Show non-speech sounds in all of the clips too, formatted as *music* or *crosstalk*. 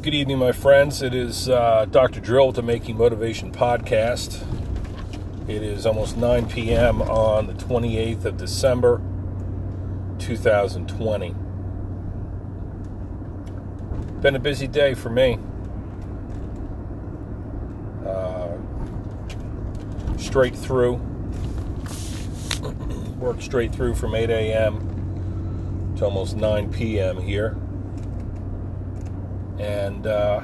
Good evening, my friends. It is uh, Dr. Drill with the Making Motivation podcast. It is almost 9 p.m. on the 28th of December, 2020. Been a busy day for me. Uh, straight through. Work straight through from 8 a.m. to almost 9 p.m. here and uh,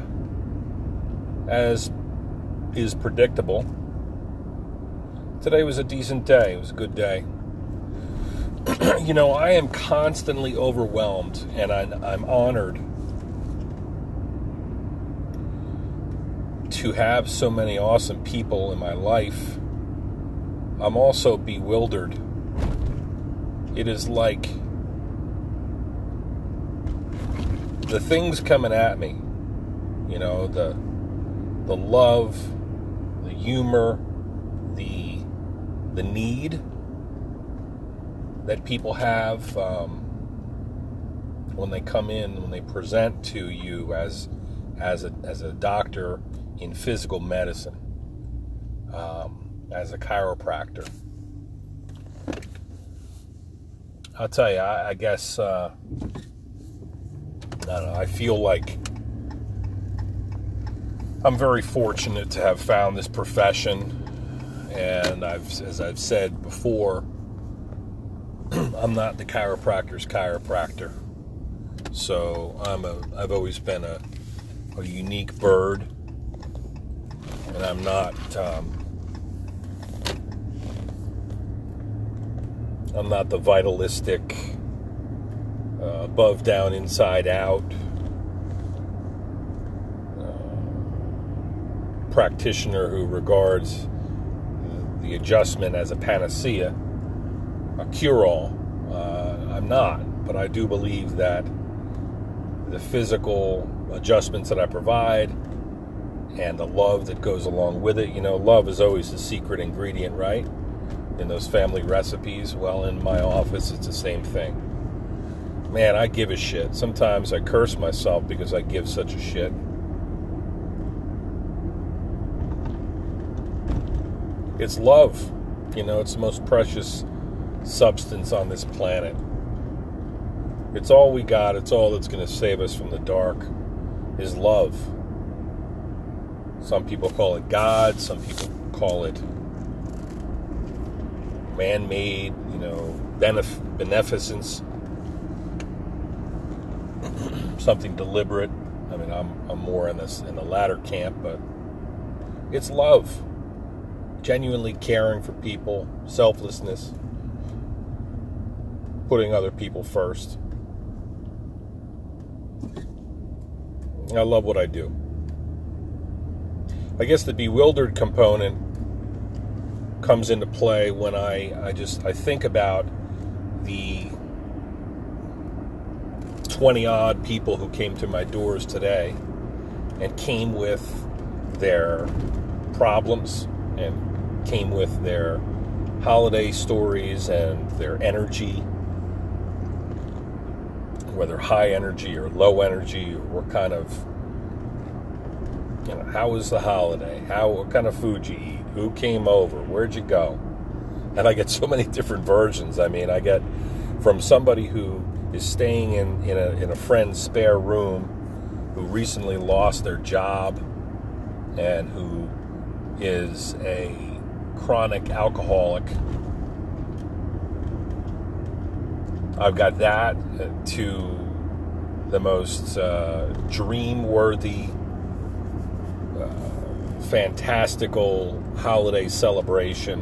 as is predictable, today was a decent day. It was a good day. *clears throat* you know, I am constantly overwhelmed, and I'm, I'm honored to have so many awesome people in my life. I'm also bewildered. It is like the things coming at me, you know, the the love, the humor, the the need that people have um, when they come in, when they present to you as as a as a doctor in physical medicine, um, as a chiropractor. I'll tell you, I, I guess. Uh, I know. I feel like I'm very fortunate to have found this profession, and I've, as I've said before, *clears throat* I'm not the chiropractor's chiropractor. So I'm a. I've always been a, a unique bird, and I'm not. Um, I'm not the vitalistic uh, above, down, inside, out. Uh, practitioner who regards the adjustment as a panacea, a cure all. Uh, I'm not, but I do believe that the physical adjustments that I provide and the love that goes along with it, you know, love is always the secret ingredient, right? In those family recipes. Well, in my office, it's the same thing man, I give a shit. Sometimes I curse myself because I give such a shit. It's love. You know, it's the most precious substance on this planet. It's all we got. It's all that's going to save us from the dark is love. Some people call it God, some people call it man made, you know, benef- beneficence something deliberate. I mean, I'm, I'm more in this in the latter camp, but it's love, genuinely caring for people, selflessness, putting other people first. I love what I do. I guess the bewildered component comes into play when I, I just I think about the 20 odd people who came to my doors today and came with their problems and came with their holiday stories and their energy, whether high energy or low energy, or what kind of, you know, how was the holiday? How, what kind of food you eat? Who came over? Where'd you go? And I get so many *laughs* different versions. I mean, I get from somebody who is staying in, in, a, in a friend's spare room who recently lost their job and who is a chronic alcoholic. I've got that to the most uh, dream worthy, uh, fantastical holiday celebration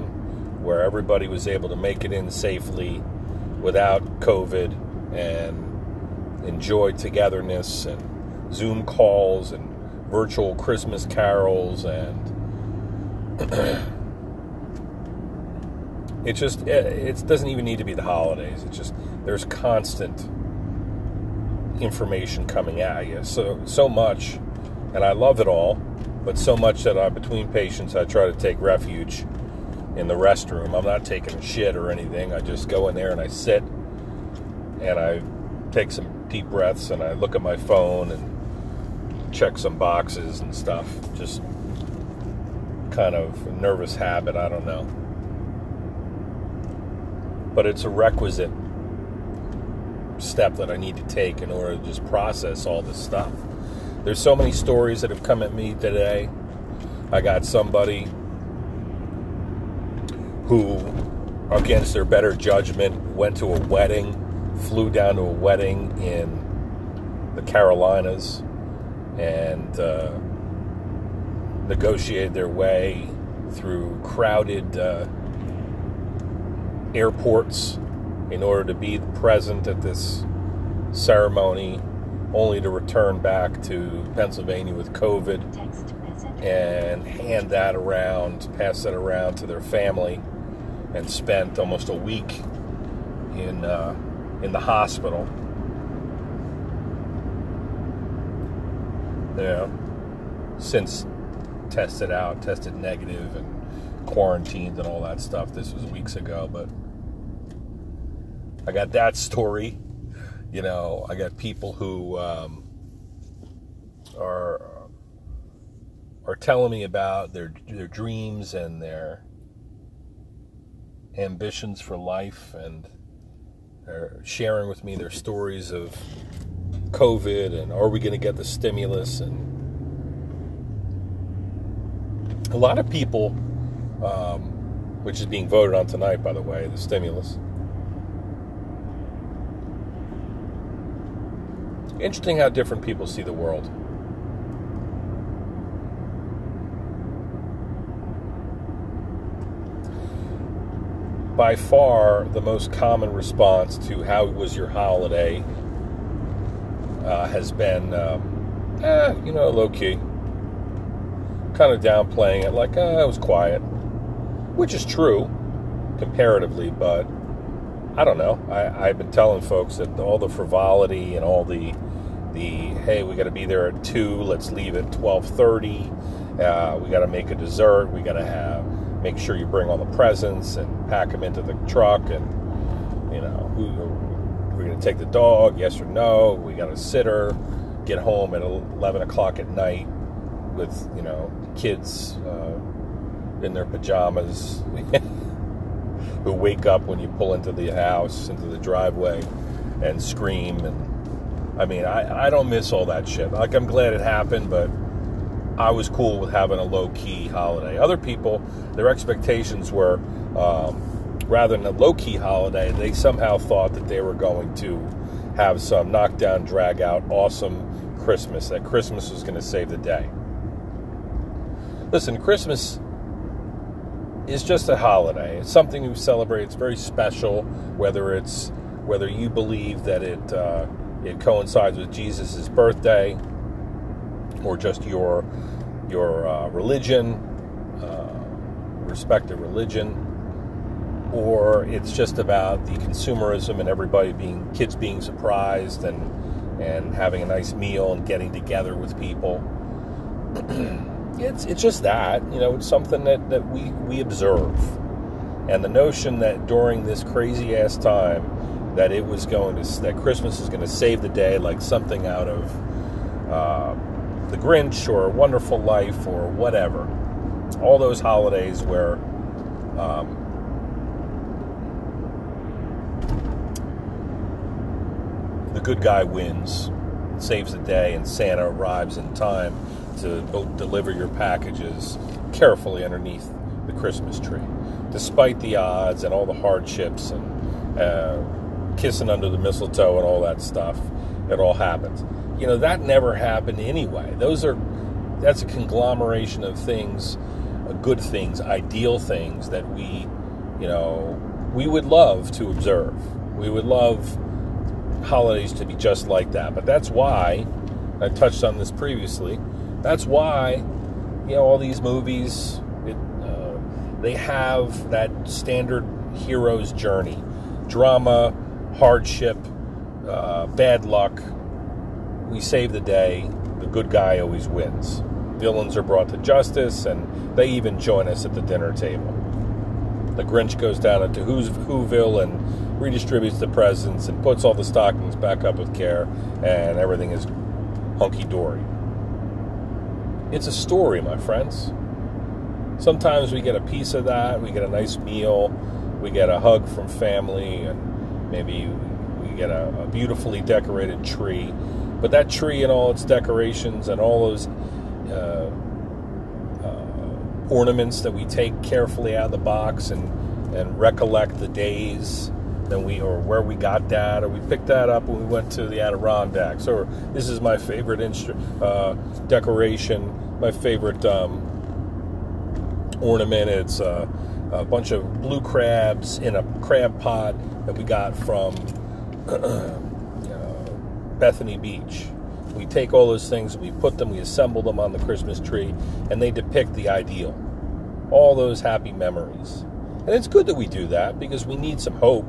where everybody was able to make it in safely without COVID and enjoy togetherness and Zoom calls and virtual Christmas carols and *clears throat* it just it, doesn't even need to be the holidays. It's just there's constant information coming at you. So so much, and I love it all, but so much that I between patients I try to take refuge in the restroom. I'm not taking a shit or anything. I just go in there and I sit and I take some deep breaths and I look at my phone and check some boxes and stuff. Just kind of a nervous habit, I don't know. But it's a requisite step that I need to take in order to just process all this stuff. There's so many stories that have come at me today. I got somebody who, against their better judgment, went to a wedding, flew down to a wedding in the Carolinas, and uh, negotiated their way through crowded uh, airports in order to be present at this ceremony, only to return back to Pennsylvania with COVID and hand that around, pass that around to their family, and spent almost a week in uh, in the hospital. Yeah, since tested out, tested negative, and quarantined and all that stuff. This was weeks ago, but I got that story. You know, I got people who um, are are telling me about their their dreams and their ambitions for life, and they're sharing with me their stories of COVID and are we going to get the stimulus and a lot of people, um, which is being voted on tonight, by the way, the stimulus. Interesting how different people see the world. By far, the most common response to how was your holiday uh, has been, um, eh, you know, low key. Kind of downplaying it, like, eh, it was quiet. Which is true, comparatively, but I don't know. I, I've been telling folks that all the frivolity and all the the hey we got to be there at 2 let's leave at 12.30 uh, we got to make a dessert we got to have make sure you bring all the presents and pack them into the truck and you know who, we're going to take the dog yes or no we got a sitter get home at 11 o'clock at night with you know kids uh, in their pajamas *laughs* who wake up when you pull into the house into the driveway and scream and I mean, I, I don't miss all that shit. Like, I'm glad it happened, but I was cool with having a low key holiday. Other people, their expectations were um, rather than a low key holiday, they somehow thought that they were going to have some knockdown, drag out, awesome Christmas, that Christmas was going to save the day. Listen, Christmas is just a holiday. It's something we celebrate. It's very special, whether it's whether you believe that it uh, it coincides with Jesus' birthday or just your your uh, religion, uh, respective religion, or it's just about the consumerism and everybody being kids being surprised and and having a nice meal and getting together with people. *clears throat* it's it's just that you know it's something that that we we observe, and the notion that during this crazy ass time that it was going to that Christmas is going to save the day, like something out of uh, The Grinch or Wonderful Life or whatever. All those holidays where um, the good guy wins, saves the day, and Santa arrives in time to deliver your packages carefully underneath the Christmas tree, despite the odds and all the hardships and. Uh, kissing under the mistletoe and all that stuff. It all happens. You know, that never happened anyway. Those are, that's a conglomeration of things, uh, good things, ideal things that we, you know, we would love to observe. We would love holidays to be just like that. But that's why, I touched on this previously, that's why, you know, all these movies, it, uh, they have that standard hero's journey drama, hardship, uh, bad luck. We save the day. The good guy always wins. Villains are brought to justice, and they even join us at the dinner table. The Grinch goes down into Who's Whoville and redistributes the presents and puts all the stockings back up with care, and everything is hunky dory. it's a story, my friends. Sometimes we get a piece of that, we get a nice meal, we get a hug from family, and maybe we get a, a beautifully decorated tree. But that tree and all its decorations and all those uh, uh, ornaments that we take carefully out of the box and, and recollect the days then we or where we got that, or we picked that up when we went to the Adirondacks, or this is my favorite instru- uh, decoration, my favorite um, ornament. It's uh, a bunch of blue crabs in a crab pot that we got from *clears throat* Bethany Beach. We take all those things, we put them, we assemble them on the Christmas tree, and they depict the ideal. All those happy memories. And it's good that we do that because we need some hope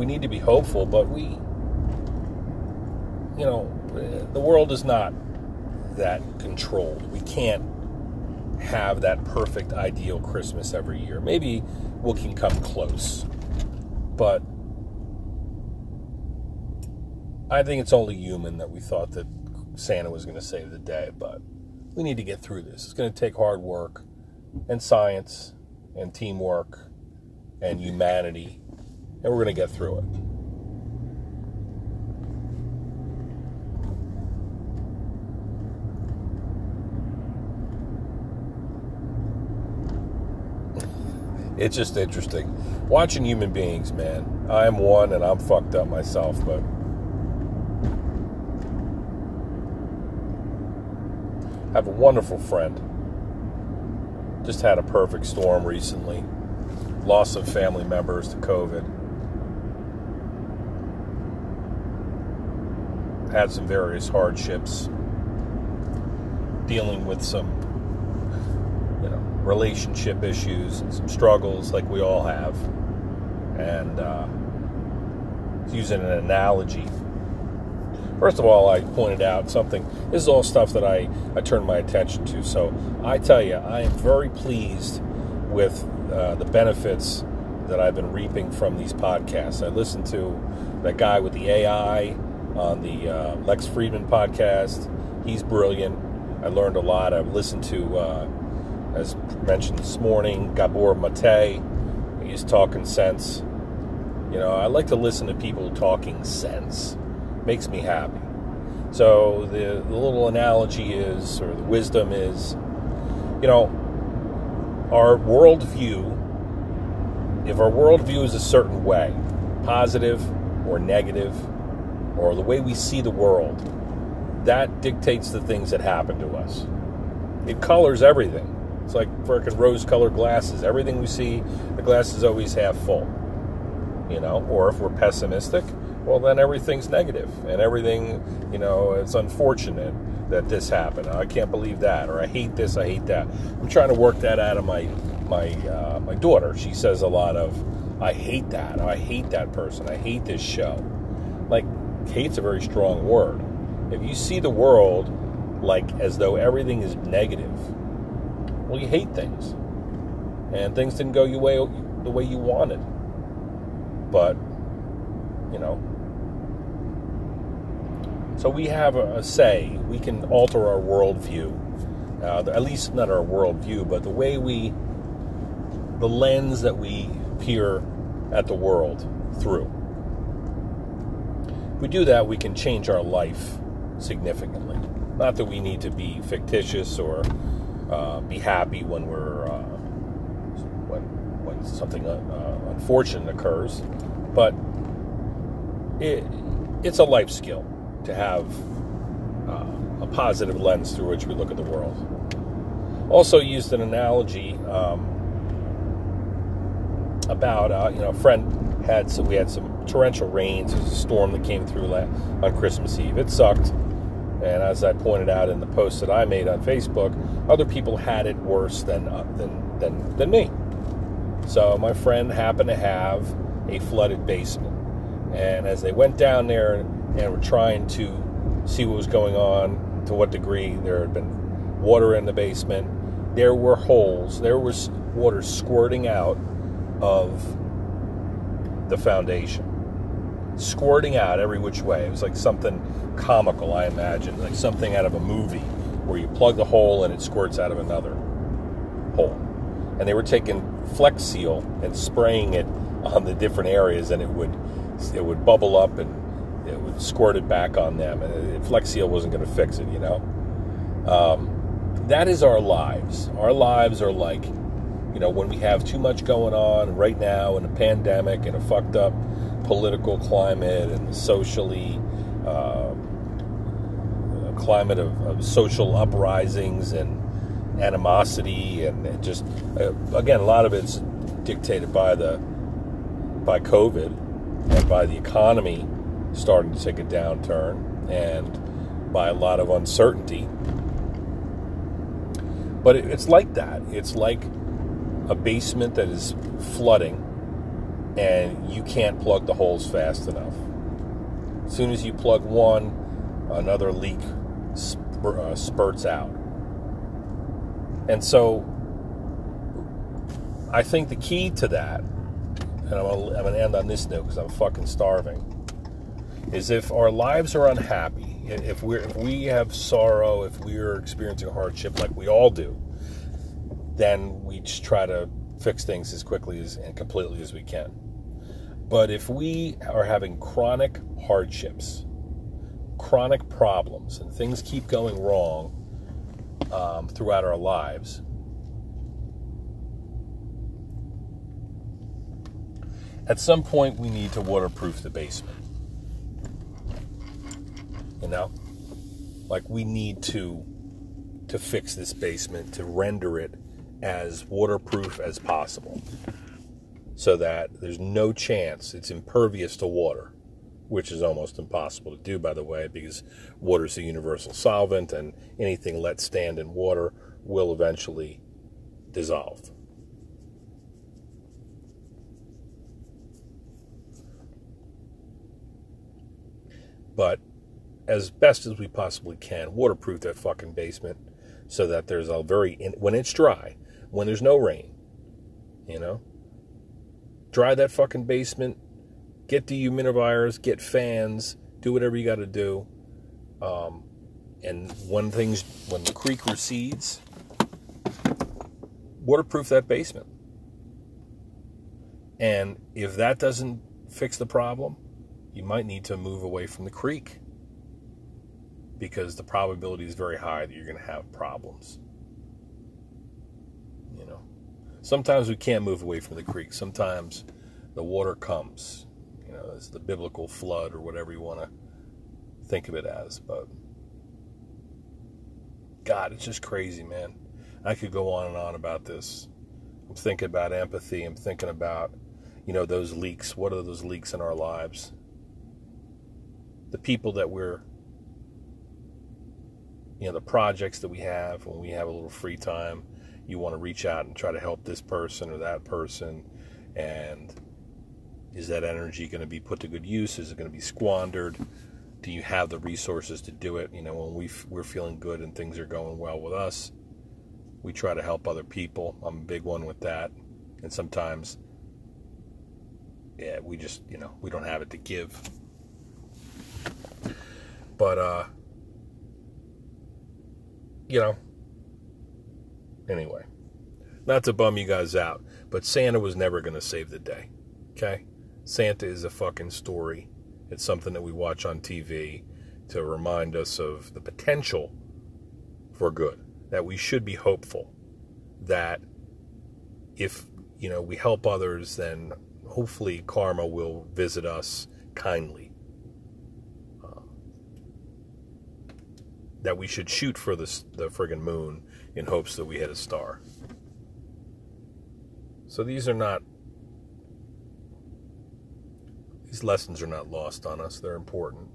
we need to be hopeful, but we, you know, the world is not that controlled. We can't have that perfect ideal Christmas every year. Maybe we can come close, but I think it's only human that we thought that Santa was going to save the day, but we need to get through this. It's going to take hard work and science and teamwork and humanity and we're going to get through it. It's just interesting watching human beings, man. I'm one and I'm fucked up myself, but I have a wonderful friend. Just had a perfect storm recently. Loss of family members to COVID had some various hardships, dealing with some, you know, relationship issues and some struggles like we all have. And uh, using an analogy. First of all, I pointed out something. This is all stuff that I, I turned my attention to. So I tell you, I am very pleased with uh, the benefits that I've been reaping from these podcasts. I listened to that guy with the AI on the uh, Lex Fridman podcast. He's brilliant. I learned a lot. I've listened to, uh, as mentioned this morning, Gabor Mate. He's talking sense. You know, I like to listen to people talking sense. Makes me happy. So the, the little analogy is, or the wisdom is, you know, our worldview, if our worldview is a certain way, positive or negative, or the way we see the world, that dictates the things that happen to us. It colors everything. It's like freaking rose colored glasses. Everything we see, the glass is always half full. You know, or if we're pessimistic, well, then everything's negative and everything, you know, it's unfortunate that this happened. I can't believe that, or I hate this, I hate that. I'm trying to work that out of my my uh, my daughter. She says a lot of, I hate that, I hate that person, I hate this show. Like hate's a very strong word. If you see the world like as though everything is negative, well, you hate things, and things didn't go your way the way you wanted. But you know, so we have a, say. We can alter our worldview. Uh, at least not our worldview, but the way we, the lens that we peer at the world through. If we do that, we can change our life significantly. Not that we need to be fictitious or uh, be happy when we're uh, when when something uh unfortunate occurs, but it, it's a life skill to have uh, a positive lens through which we look at the world. Also, used an analogy um, about uh, you know a friend had some we had some torrential rains. There was a storm that came through on Christmas Eve. It sucked. And as I pointed out in the post that I made on Facebook, other people had it worse than uh, than than than me. So my friend happened to have a flooded basement, and as they went down there and we were trying to see what was going on, to what degree there had been water in the basement, there were holes. There was water squirting out of the foundation squirting out every which way. It was like something comical, I imagine, like something out of a movie where you plug the hole and it squirts out of another hole. And they were taking Flex Seal and spraying it on the different areas, and it would it would bubble up and it would squirt it back on them. And Flex Seal wasn't going to fix it, you know. Um, that is our lives. Our lives are like, you know, when we have too much going on right now in a pandemic and a fucked up political climate and socially. Uh, climate of, of social uprisings and animosity and just uh, again a lot of it's dictated by the by COVID and by the economy starting to take a downturn and by a lot of uncertainty. But it, it's like that. It's like a basement that is flooding and you can't plug the holes fast enough. As soon as you plug one, another leak uh, spurts out. And so I think the key to that, and I'm going to end on this note because I'm fucking starving, is if our lives are unhappy, if, we if we have sorrow, if we're experiencing hardship like we all do, then we just try to fix things as quickly as, and completely as we can. But if we are having chronic hardships, chronic problems and things keep going wrong um, throughout our lives, at some point we need to waterproof the basement. You know? Like we need to to fix this basement to render it as waterproof as possible so that there's no chance it's impervious to water which is almost impossible to do, by the way, because water is a universal solvent, and anything let stand in water will eventually dissolve. But as best as we possibly can, waterproof that fucking basement so that there's a very, when it's dry, when there's no rain, you know, dry that fucking basement get dehumidifiers, get fans, do whatever you got to do. Um, and when things, when the creek recedes, waterproof that basement. And if that doesn't fix the problem, you might need to move away from the creek because the probability is very high that you're going to have problems. You know, sometimes we can't move away from the creek. Sometimes the water comes you know, it's the biblical flood or whatever you want to think of it as. But God, it's just crazy, man. I could go on and on about this. I'm thinking about empathy. I'm thinking about, you know, those leaks. What are those leaks in our lives? The people that we're, you know, the projects that we have when we have a little free time. You want to reach out and try to help this person or that person. And is that energy going to be put to good use? Is it going to be squandered? Do you have the resources to do it? You know, when we we're feeling good and things are going well with us, we try to help other people. I'm a big one with that. And sometimes, yeah, we just, you know, we don't have it to give. But, uh, you know, anyway, not to bum you guys out, but Santa was never going to save the day. Okay? Santa is a fucking story. It's something that we watch on TV to remind us of the potential for good, that we should be hopeful, that if, you know, we help others, then hopefully karma will visit us kindly. Uh, that we should shoot for the, the friggin' moon in hopes that we hit a star. So these are not these lessons are not lost on us. They're important.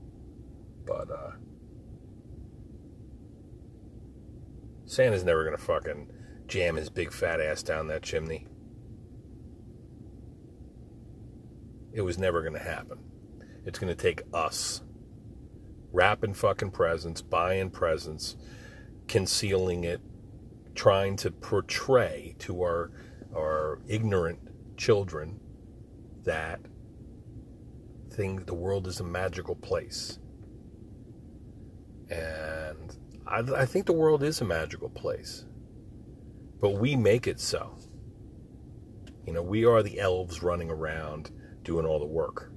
But uh, Santa's never going to fucking jam his big fat ass down that chimney. It was never going to happen. It's going to take us wrapping fucking presents, buying presents, concealing it, trying to portray to our our ignorant children that thing the world is a magical place. And I, I think the world is a magical place, but we make it so. You know, we are the elves running around doing all the work.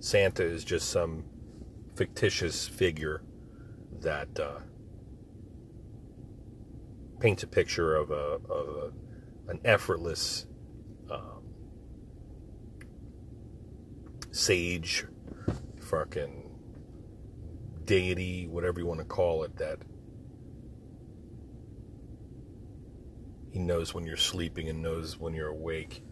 Santa is just some fictitious figure that uh, paints a picture of a, of a an effortless um, sage, fucking deity, whatever you want to call it, that he knows when you're sleeping and knows when you're awake.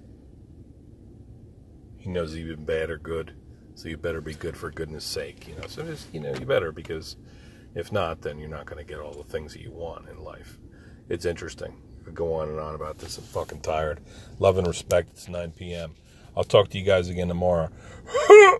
He knows even bad or good, so you better be good for goodness sake, you know. So just you know, you better because if not, then you're not going to get all the things that you want in life it's interesting. I could go on and on about this. I'm fucking tired. Love and respect. It's 9 p.m. I'll talk to you guys again tomorrow. *laughs*